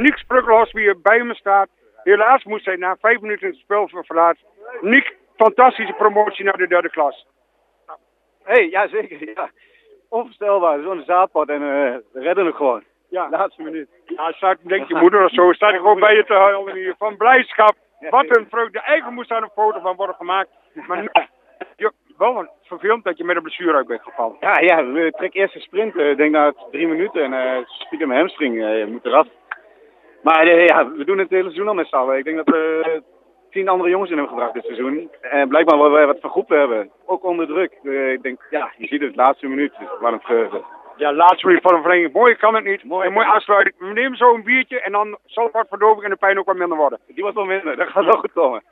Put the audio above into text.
Niek Sprukkelhorst weer bij me staat. Helaas moest hij na vijf minuten het spel verlaten. Niek, fantastische promotie naar de derde klas. Hé, hey, ja zeker. Ja. Onvoorstelbaar. Zo'n zaadpad en uh, we redden het gewoon. Ja. Laatste minuut. Ja, staat, denk je moeder of zo, staat gewoon bij je te huilen hier. Van blijdschap. Wat een vreugde. Eigen moest daar een foto van worden gemaakt. Maar je, wel vervelend dat je met een blessure uit bent gevallen. Ja, ja, we trekken eerst een sprint. Ik denk na drie minuten en uh, spiek mijn hamstring. Uh, je moet eraf. Maar uh, ja, we doen het hele seizoen al met z'n allen. Ik denk dat we tien andere jongens in hebben gebracht dit seizoen. En blijkbaar wel we wat van groepen hebben. Ook onder druk. ik denk, ja, je ziet het, laatste minuut. Wat een vreugde. Ja, laatste minuut van een vereniging. Mooi kan het niet. Mooi, en mooi afsluiting. We nemen zo een biertje en dan zal het wat verdoving en de pijn ook wat minder worden. Die was wel minder, dat gaat wel goed komen.